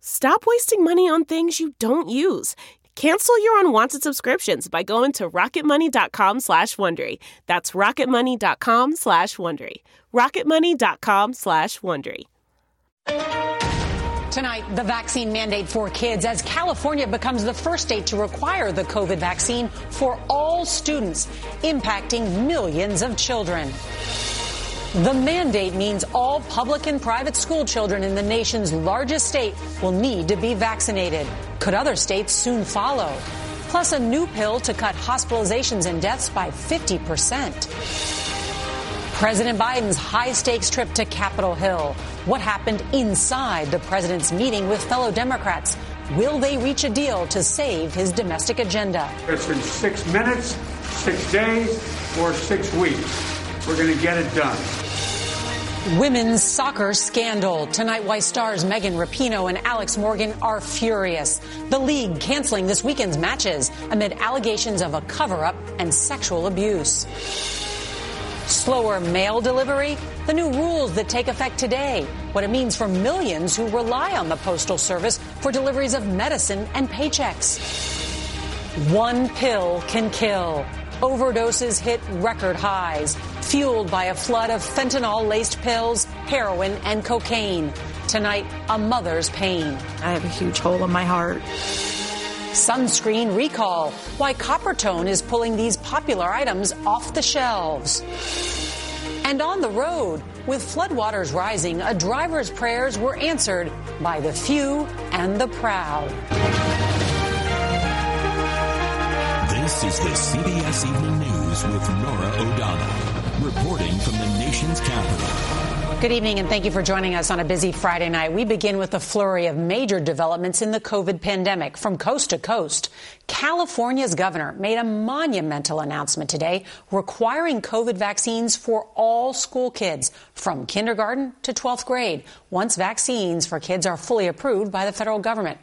Stop wasting money on things you don't use. Cancel your unwanted subscriptions by going to rocketmoney.com slash Wondery. That's rocketmoney.com slash Wondery. rocketmoney.com slash Wondery. Tonight, the vaccine mandate for kids as California becomes the first state to require the COVID vaccine for all students, impacting millions of children. The mandate means all public and private school children in the nation's largest state will need to be vaccinated. Could other states soon follow? Plus, a new pill to cut hospitalizations and deaths by 50%. President Biden's high stakes trip to Capitol Hill. What happened inside the president's meeting with fellow Democrats? Will they reach a deal to save his domestic agenda? It's in six minutes, six days, or six weeks. We're going to get it done. Women's soccer scandal. Tonight, why stars Megan Rapinoe and Alex Morgan are furious. The league canceling this weekend's matches amid allegations of a cover up and sexual abuse. Slower mail delivery, the new rules that take effect today, what it means for millions who rely on the Postal Service for deliveries of medicine and paychecks. One pill can kill. Overdoses hit record highs, fueled by a flood of fentanyl laced pills, heroin, and cocaine. Tonight, a mother's pain. I have a huge hole in my heart. Sunscreen recall. Why Coppertone is pulling these popular items off the shelves. And on the road, with floodwaters rising, a driver's prayers were answered by the few and the proud. This is the CBS Evening News with Norah O'Donnell, reporting from the nation's capital. Good evening and thank you for joining us on a busy Friday night. We begin with a flurry of major developments in the COVID pandemic from coast to coast. California's governor made a monumental announcement today requiring COVID vaccines for all school kids from kindergarten to 12th grade once vaccines for kids are fully approved by the federal government.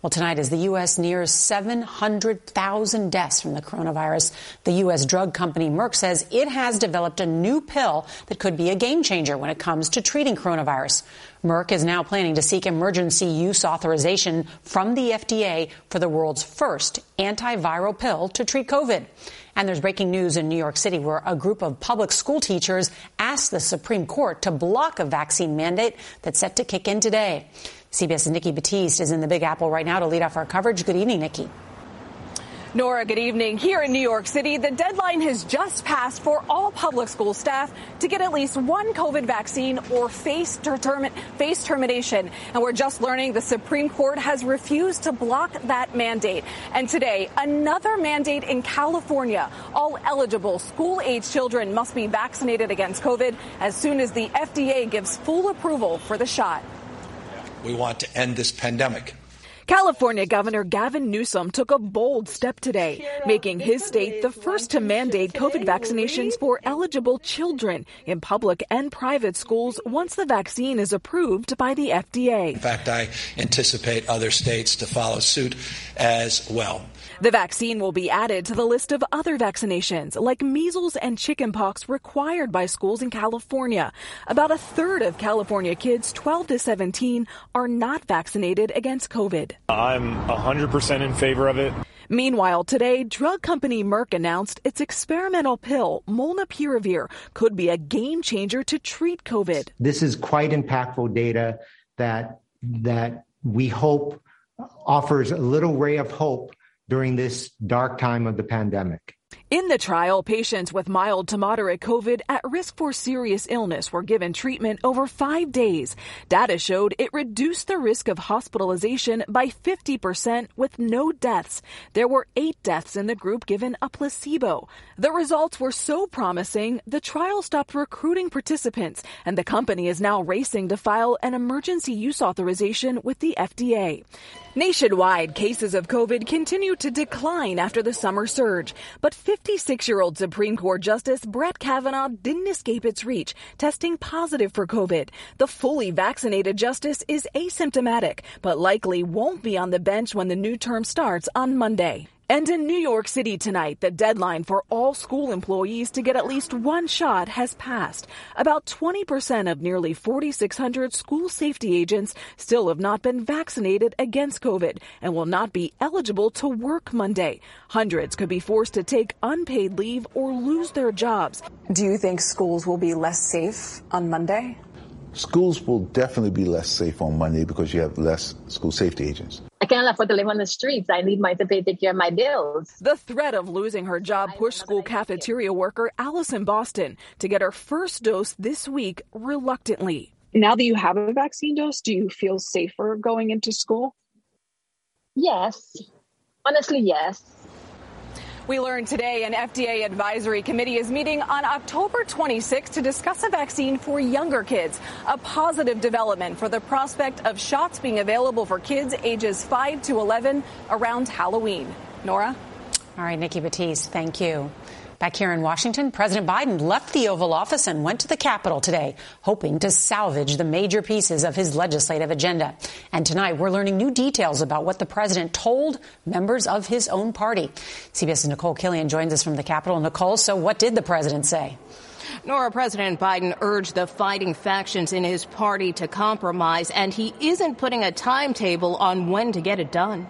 Well, tonight, as the U.S. nears 700,000 deaths from the coronavirus, the U.S. drug company Merck says it has developed a new pill that could be a game changer when it comes to treating coronavirus. Merck is now planning to seek emergency use authorization from the FDA for the world's first antiviral pill to treat COVID. And there's breaking news in New York City where a group of public school teachers asked the Supreme Court to block a vaccine mandate that's set to kick in today. CBS's Nikki Battiste is in the Big Apple right now to lead off our coverage. Good evening, Nikki. Norah, good evening. Here in New York City, the deadline has just passed for all public school staff to get at least one COVID vaccine or face, determin- face termination. And we're just learning the Supreme Court has refused to block that mandate. And today, another mandate in California. All eligible school age children must be vaccinated against COVID as soon as the FDA gives full approval for the shot. We want to end this pandemic. California Governor Gavin Newsom took a bold step today, making his state the first to mandate COVID vaccinations for eligible children in public and private schools once the vaccine is approved by the FDA. In fact, I anticipate other states to follow suit as well. The vaccine will be added to the list of other vaccinations like measles and chickenpox required by schools in California. About a third of California kids 12 to 17 are not vaccinated against COVID. I'm 100% in favor of it. Meanwhile, today, drug company Merck announced its experimental pill, Molnupiravir, could be a game changer to treat COVID. This is quite impactful data that that we hope offers a little ray of hope during this dark time of the pandemic. In the trial, patients with mild to moderate COVID at risk for serious illness were given treatment over five days. Data showed it reduced the risk of hospitalization by 50% with no deaths. There were eight deaths in the group given a placebo. The results were so promising, the trial stopped recruiting participants, and the company is now racing to file an emergency use authorization with the FDA. Nationwide, cases of COVID continue to decline after the summer surge, but 56 year old Supreme Court Justice Brett Kavanaugh didn't escape its reach, testing positive for COVID. The fully vaccinated justice is asymptomatic, but likely won't be on the bench when the new term starts on Monday. And in New York City tonight, the deadline for all school employees to get at least one shot has passed. About 20% of nearly 4,600 school safety agents still have not been vaccinated against COVID and will not be eligible to work Monday. Hundreds could be forced to take unpaid leave or lose their jobs. Do you think schools will be less safe on Monday? Schools will definitely be less safe on Monday because you have less school safety agents. I can't afford to live on the streets. I need money to pay take care of my bills. The threat of losing her job pushed school cafeteria worker Allison Boston to get her first dose this week reluctantly. Now that you have a vaccine dose, do you feel safer going into school? Yes. Honestly, yes. We learned today an FDA advisory committee is meeting on October 26 to discuss a vaccine for younger kids, a positive development for the prospect of shots being available for kids ages 5 to 11 around Halloween. Norah? All right, Nikki Battiste, thank you. Back here in Washington, President Biden left the Oval Office and went to the Capitol today, hoping to salvage the major pieces of his legislative agenda. And tonight, we're learning new details about what the president told members of his own party. CBS's Nicole Killion joins us from the Capitol. Nicole, so what did the president say? Norah, President Biden urged the fighting factions in his party to compromise, and he isn't putting a timetable on when to get it done.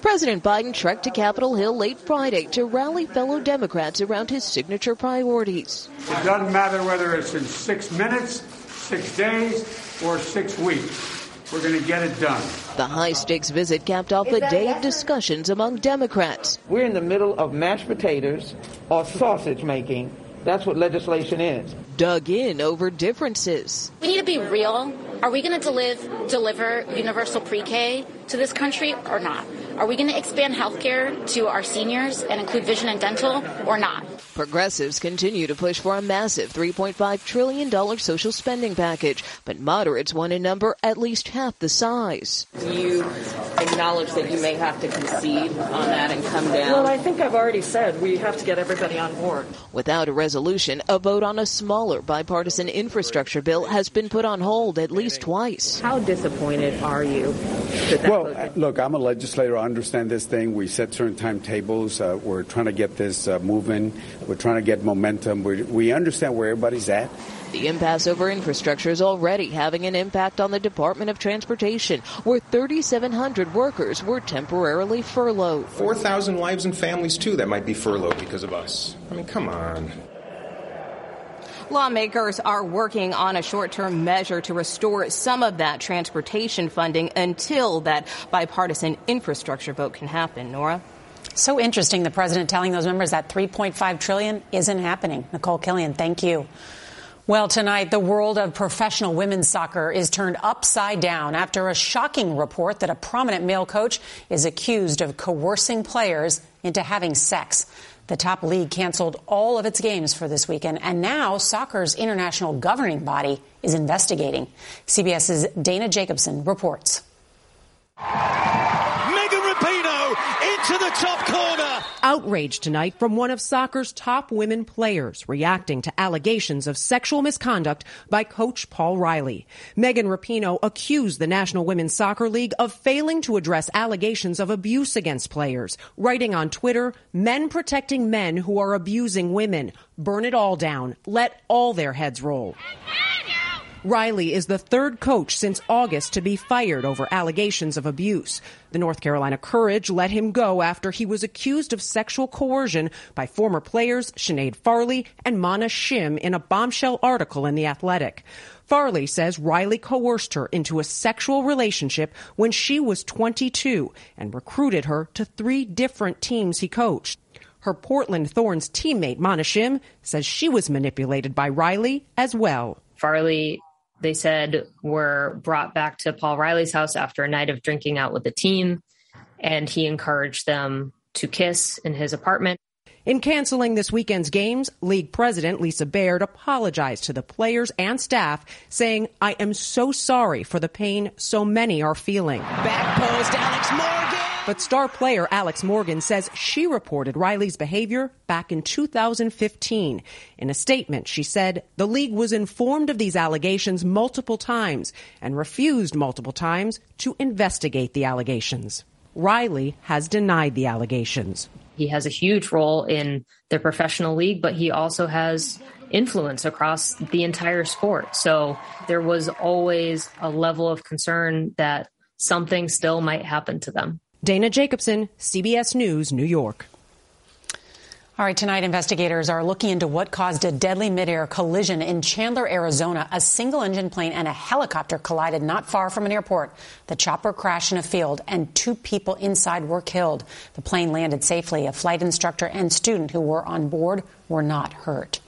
President Biden trekked to Capitol Hill late Friday to rally fellow Democrats around his signature priorities. It doesn't matter whether it's in six minutes, six days, or six weeks. We're going to get it done. The high stakes visit capped off a day of discussions among Democrats. We're in the middle of mashed potatoes or sausage making. That's what legislation is. Dug in over differences. We need to be real. Are we going to deliver, deliver universal pre K to this country or not? Are we going to expand healthcare to our seniors and include vision and dental or not? Progressives continue to push for a massive $3.5 trillion social spending package, but moderates want a number at least half the size. You acknowledge that you may have to concede on that and come down? Well, I think I've already said we have to get everybody on board. Without a resolution, a vote on a smaller bipartisan infrastructure bill has been put on hold at least twice. How disappointed are you? that? well, look, I'm a legislator. I understand this thing. We set certain timetables. Uh, we're trying to get this uh, moving. We're trying to get momentum. we we understand where everybody's at. The impasse over infrastructure is already having an impact on the Department of Transportation, where 3,700 workers were temporarily furloughed. 4,000 lives and families, too, that might be furloughed because of us. I mean, come on. Lawmakers are working on a short term measure to restore some of that transportation funding until that bipartisan infrastructure vote can happen. Norah? So interesting, the president telling those members that 3.5 trillion isn't happening. Nicole Killion, thank you. Well, tonight, the world of professional women's soccer is turned upside down after a shocking report that a prominent male coach is accused of coercing players into having sex. The top league canceled all of its games for this weekend, and now soccer's international governing body is investigating. CBS's Dana Jacobson reports. Rapinoe into the top corner. Outrage tonight from one of soccer's top women players reacting to allegations of sexual misconduct by coach Paul Riley. Megan Rapinoe accused the National Women's Soccer League of failing to address allegations of abuse against players, writing on Twitter, men protecting men who are abusing women. Burn it all down. Let all their heads roll. Riley is the third coach since August to be fired over allegations of abuse. The North Carolina Courage let him go after he was accused of sexual coercion by former players Sinead Farrelly and Mana Shim in a bombshell article in The Athletic. Farrelly says Riley coerced her into a sexual relationship when she was 22 and recruited her to three different teams he coached. Her Portland Thorns teammate Mana Shim says she was manipulated by Riley as well. Farrelly they said were brought back to Paul Riley's house after a night of drinking out with the team, and he encouraged them to kiss in his apartment. In canceling this weekend's games, league president Lisa Baird apologized to the players and staff, saying, I am so sorry for the pain so many are feeling. Back post, Alex Morgan. But star player Alex Morgan says she reported Riley's behavior back in 2015. In a statement, she said the league was informed of these allegations multiple times and refused multiple times to investigate the allegations. Riley has denied the allegations. He has a huge role in the professional league, but he also has influence across the entire sport. So there was always a level of concern that something still might happen to them. Dana Jacobson, CBS News, New York. All right, tonight investigators are looking into what caused a deadly midair collision in Chandler, Arizona. A single engine plane and a helicopter collided not far from an airport. The chopper crashed in a field and two people inside were killed. The plane landed safely. A flight instructor and student who were on board were not hurt.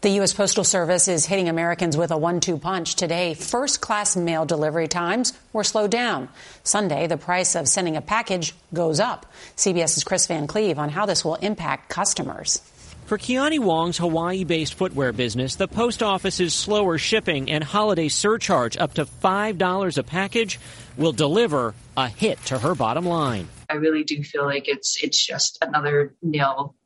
The U.S. Postal Service is hitting Americans with a one-two punch today. First-class mail delivery times were slowed down. Sunday, the price of sending a package goes up. CBS's Chris Van Cleave on how this will impact customers. For Kiani Wong's Hawaii based footwear business, the post office's slower shipping and holiday surcharge up to $5 a package will deliver a hit to her bottom line. I really do feel like it's it's just another nail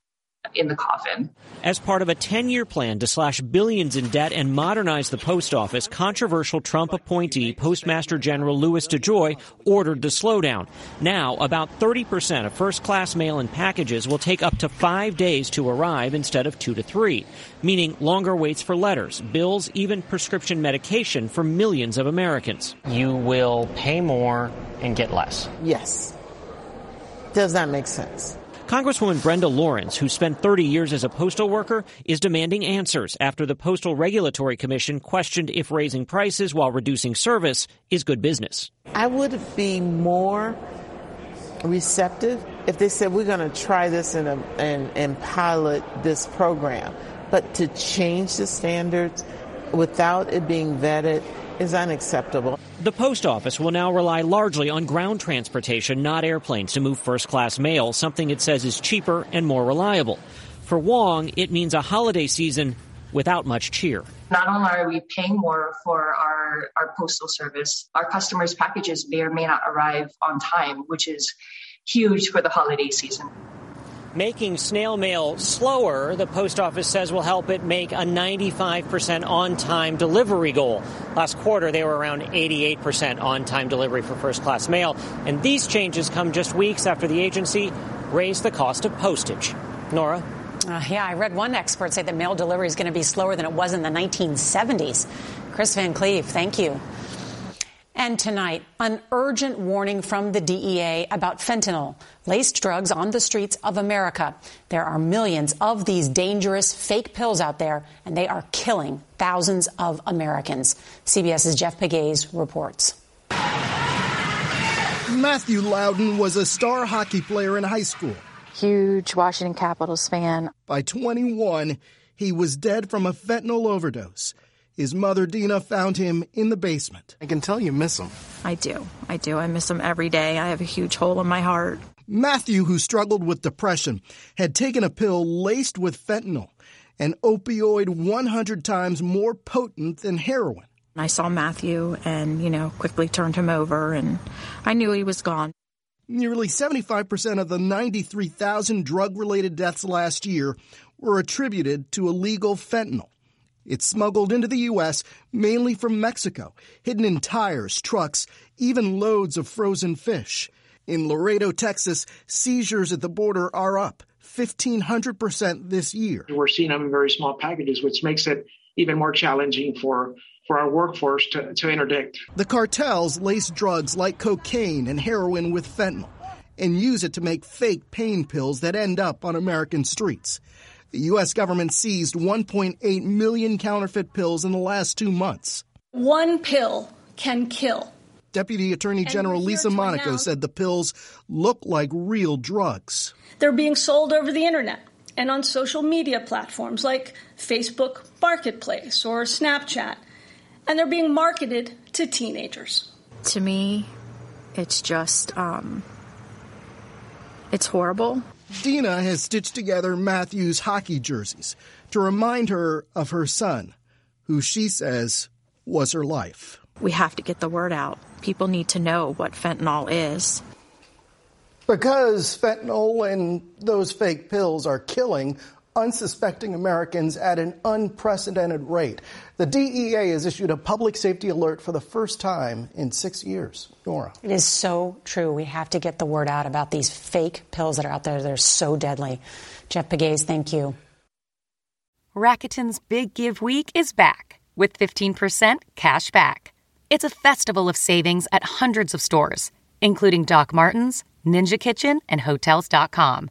in the coffin. As part of a 10 year plan to slash billions in debt and modernize the post office, controversial Trump appointee Postmaster General Louis DeJoy ordered the slowdown. Now, about 30% of first class mail and packages will take up to five days to arrive instead of two to three, meaning longer waits for letters, bills, even prescription medication for millions of Americans. You will pay more and get less. Yes. Does that make sense? Congresswoman Brenda Lawrence, who spent 30 years as a postal worker, is demanding answers after the Postal Regulatory Commission questioned if raising prices while reducing service is good business. I would be more receptive if they said we're going to try this and, and, pilot this program. But to change the standards without it being vetted is unacceptable. The post office will now rely largely on ground transportation, not airplanes, to move first class mail, something it says is cheaper and more reliable. For Wong, it means a holiday season without much cheer. Not only are we paying more for our, our postal service, our customers' packages may or may not arrive on time, which is huge for the holiday season. Making snail mail slower, the post office says will help it make a 95% on time delivery goal. Last quarter, they were around 88% on time delivery for first class mail. And these changes come just weeks after the agency raised the cost of postage. Norah? Uh, yeah, I read one expert say that mail delivery is going to be slower than it was in the 1970s. Chris Van Cleave, thank you. And tonight, an urgent warning from the DEA about fentanyl, laced drugs on the streets of America. There are millions of these dangerous fake pills out there, and they are killing thousands of Americans. CBS's Jeff Pegues reports. Matthew Loudon was a star hockey player in high school. Huge Washington Capitals fan. By 21, he was dead from a fentanyl overdose. His mother, Dina, found him in the basement. I can tell you miss him. I do. I do. I miss him every day. I have a huge hole in my heart. Matthew, who struggled with depression, had taken a pill laced with fentanyl, an opioid 100 times more potent than heroin. I saw Matthew and, you know, quickly turned him over, and I knew he was gone. Nearly 75% of the 93,000 drug related deaths last year were attributed to illegal fentanyl. It's smuggled into the U.S. mainly from Mexico, hidden in tires, trucks, even loads of frozen fish. In Laredo, Texas, seizures at the border are up 1,500% this year. We're seeing them in very small packages, which makes it even more challenging for, for our workforce to, to interdict. The cartels lace drugs like cocaine and heroin with fentanyl and use it to make fake pain pills that end up on American streets. The U.S. government seized 1.8 million counterfeit pills in the last two months. One pill can kill. Deputy Attorney General Lisa Monaco announce- said the pills look like real drugs. They're being sold over the internet and on social media platforms like Facebook Marketplace or Snapchat, and they're being marketed to teenagers. To me, it's just, um, it's horrible. Dina has stitched together Matthew's hockey jerseys to remind her of her son, who she says was her life. We have to get the word out. People need to know what fentanyl is. Because fentanyl and those fake pills are killing unsuspecting Americans at an unprecedented rate. The DEA has issued a public safety alert for the first time in six years. Norah. It is so true. We have to get the word out about these fake pills that are out there. They're so deadly. Jeff Pegues, thank you. Rakuten's Big Give Week is back with 15% cash back. It's a festival of savings at hundreds of stores, including Doc Martens, Ninja Kitchen, and Hotels.com.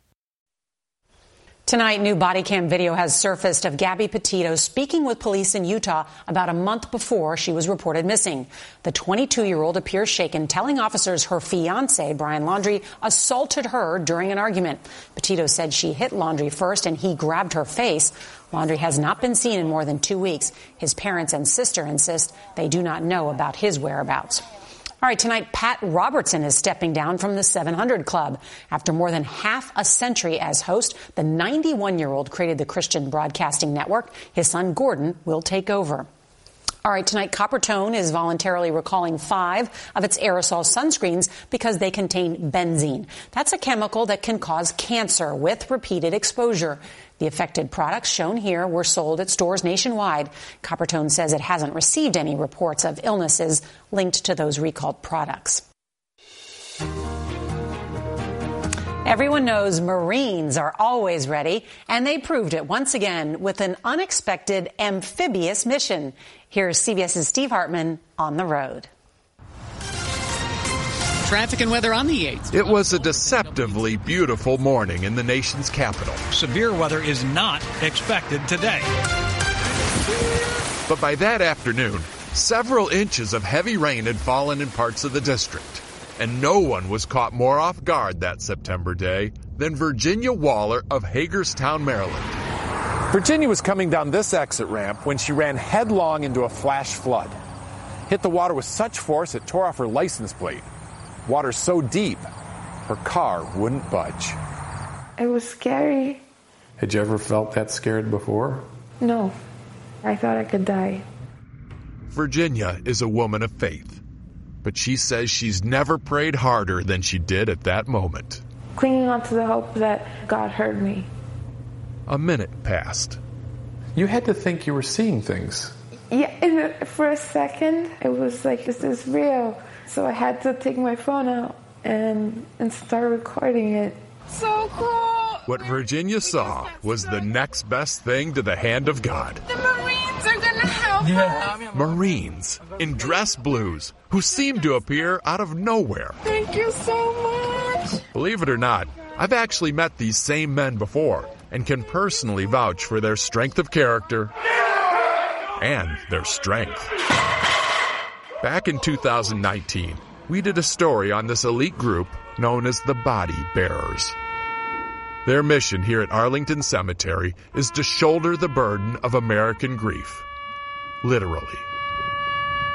Tonight, new body cam video has surfaced of Gabby Petito speaking with police in Utah about a month before she was reported missing. The 22 year old appears shaken, telling officers her fiance, Brian Laundrie, assaulted her during an argument. Petito said she hit Laundrie first and he grabbed her face. Laundrie has not been seen in more than two weeks. His parents and sister insist they do not know about his whereabouts. All right, tonight, Pat Robertson is stepping down from the 700 Club. After more than half a century as host, the 91 year old created the Christian Broadcasting Network. His son, Gordon, will take over. All right, tonight, Coppertone is voluntarily recalling five of its aerosol sunscreens because they contain benzene. That's a chemical that can cause cancer with repeated exposure. The affected products shown here were sold at stores nationwide. Coppertone says it hasn't received any reports of illnesses linked to those recalled products. Everyone knows Marines are always ready, and they proved it once again with an unexpected amphibious mission. Here's CBS's Steve Hartman on the road traffic and weather on the 8th. It was a deceptively beautiful morning in the nation's capital. Severe weather is not expected today. But by that afternoon, several inches of heavy rain had fallen in parts of the district. And no one was caught more off guard that September day than Virginia Waller of Hagerstown, Maryland. Virginia was coming down this exit ramp when she ran headlong into a flash flood. Hit the water with such force it tore off her license plate. Water so deep, her car wouldn't budge. It was scary. Had you ever felt that scared before? No. I thought I could die. Virginia is a woman of faith, but she says she's never prayed harder than she did at that moment. Clinging on to the hope that God heard me. A minute passed. You had to think you were seeing things. Yeah, for a second, it was like, this is real. So I had to take my phone out and, and start recording it. So cool! What Virginia saw was the next best thing to the hand of God. The Marines are gonna help yeah. us! Marines in dress blues who seem to appear out of nowhere. Thank you so much! Believe it or not, I've actually met these same men before and can personally vouch for their strength of character and their strength. Back in 2019, we did a story on this elite group known as the Body Bearers. Their mission here at Arlington Cemetery is to shoulder the burden of American grief. Literally.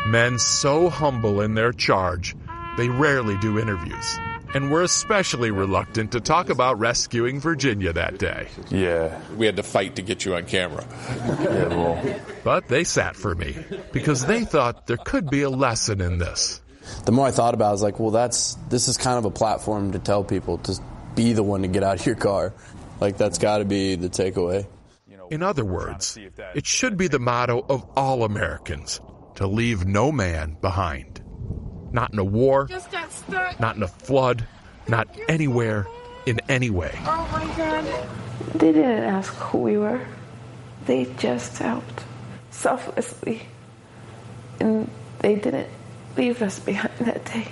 Men so humble in their charge, they rarely do interviews, and we were especially reluctant to talk about rescuing Virginia that day. Yeah. We had to fight to get you on camera. Yeah, well. But they sat for me because they thought there could be a lesson in this. The more I thought about it, I was like, well, that's this is kind of a platform to tell people to be the one to get out of your car. Like, that's got to be the takeaway. In other words, it should be the motto of all Americans to leave no man behind. Not in a war, not in a flood, not anywhere, in any way. Oh my God. They didn't ask who we were, they just helped selflessly. And they didn't leave us behind that day.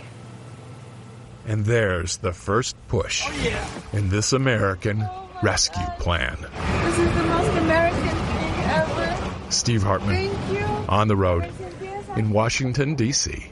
And there's the first push oh, in this American oh rescue plan. This is the most American thing ever. Steve Hartman Thank you. on the road in Washington, D.C.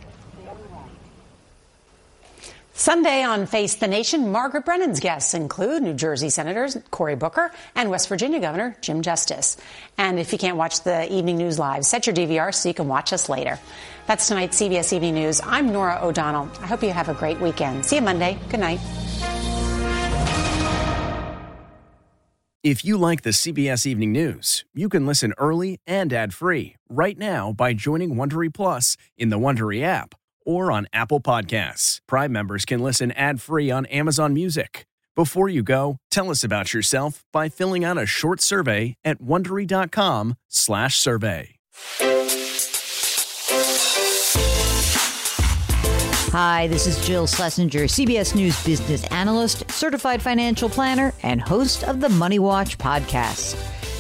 Sunday on Face the Nation, Margaret Brennan's guests include New Jersey Senators Cory Booker and West Virginia Governor Jim Justice. And if you can't watch the evening news live, set your DVR so you can watch us later. That's tonight's CBS Evening News. I'm Norah O'Donnell. I hope you have a great weekend. See you Monday. Good night. If you like the CBS Evening News, you can listen early and ad-free right now by joining Wondery Plus in the Wondery app or on Apple Podcasts. Prime members can listen ad-free on Amazon Music. Before you go, tell us about yourself by filling out a short survey at wondery.com/survey. Hi, this is Jill Schlesinger, CBS News business analyst, certified financial planner, and host of the Money Watch podcast.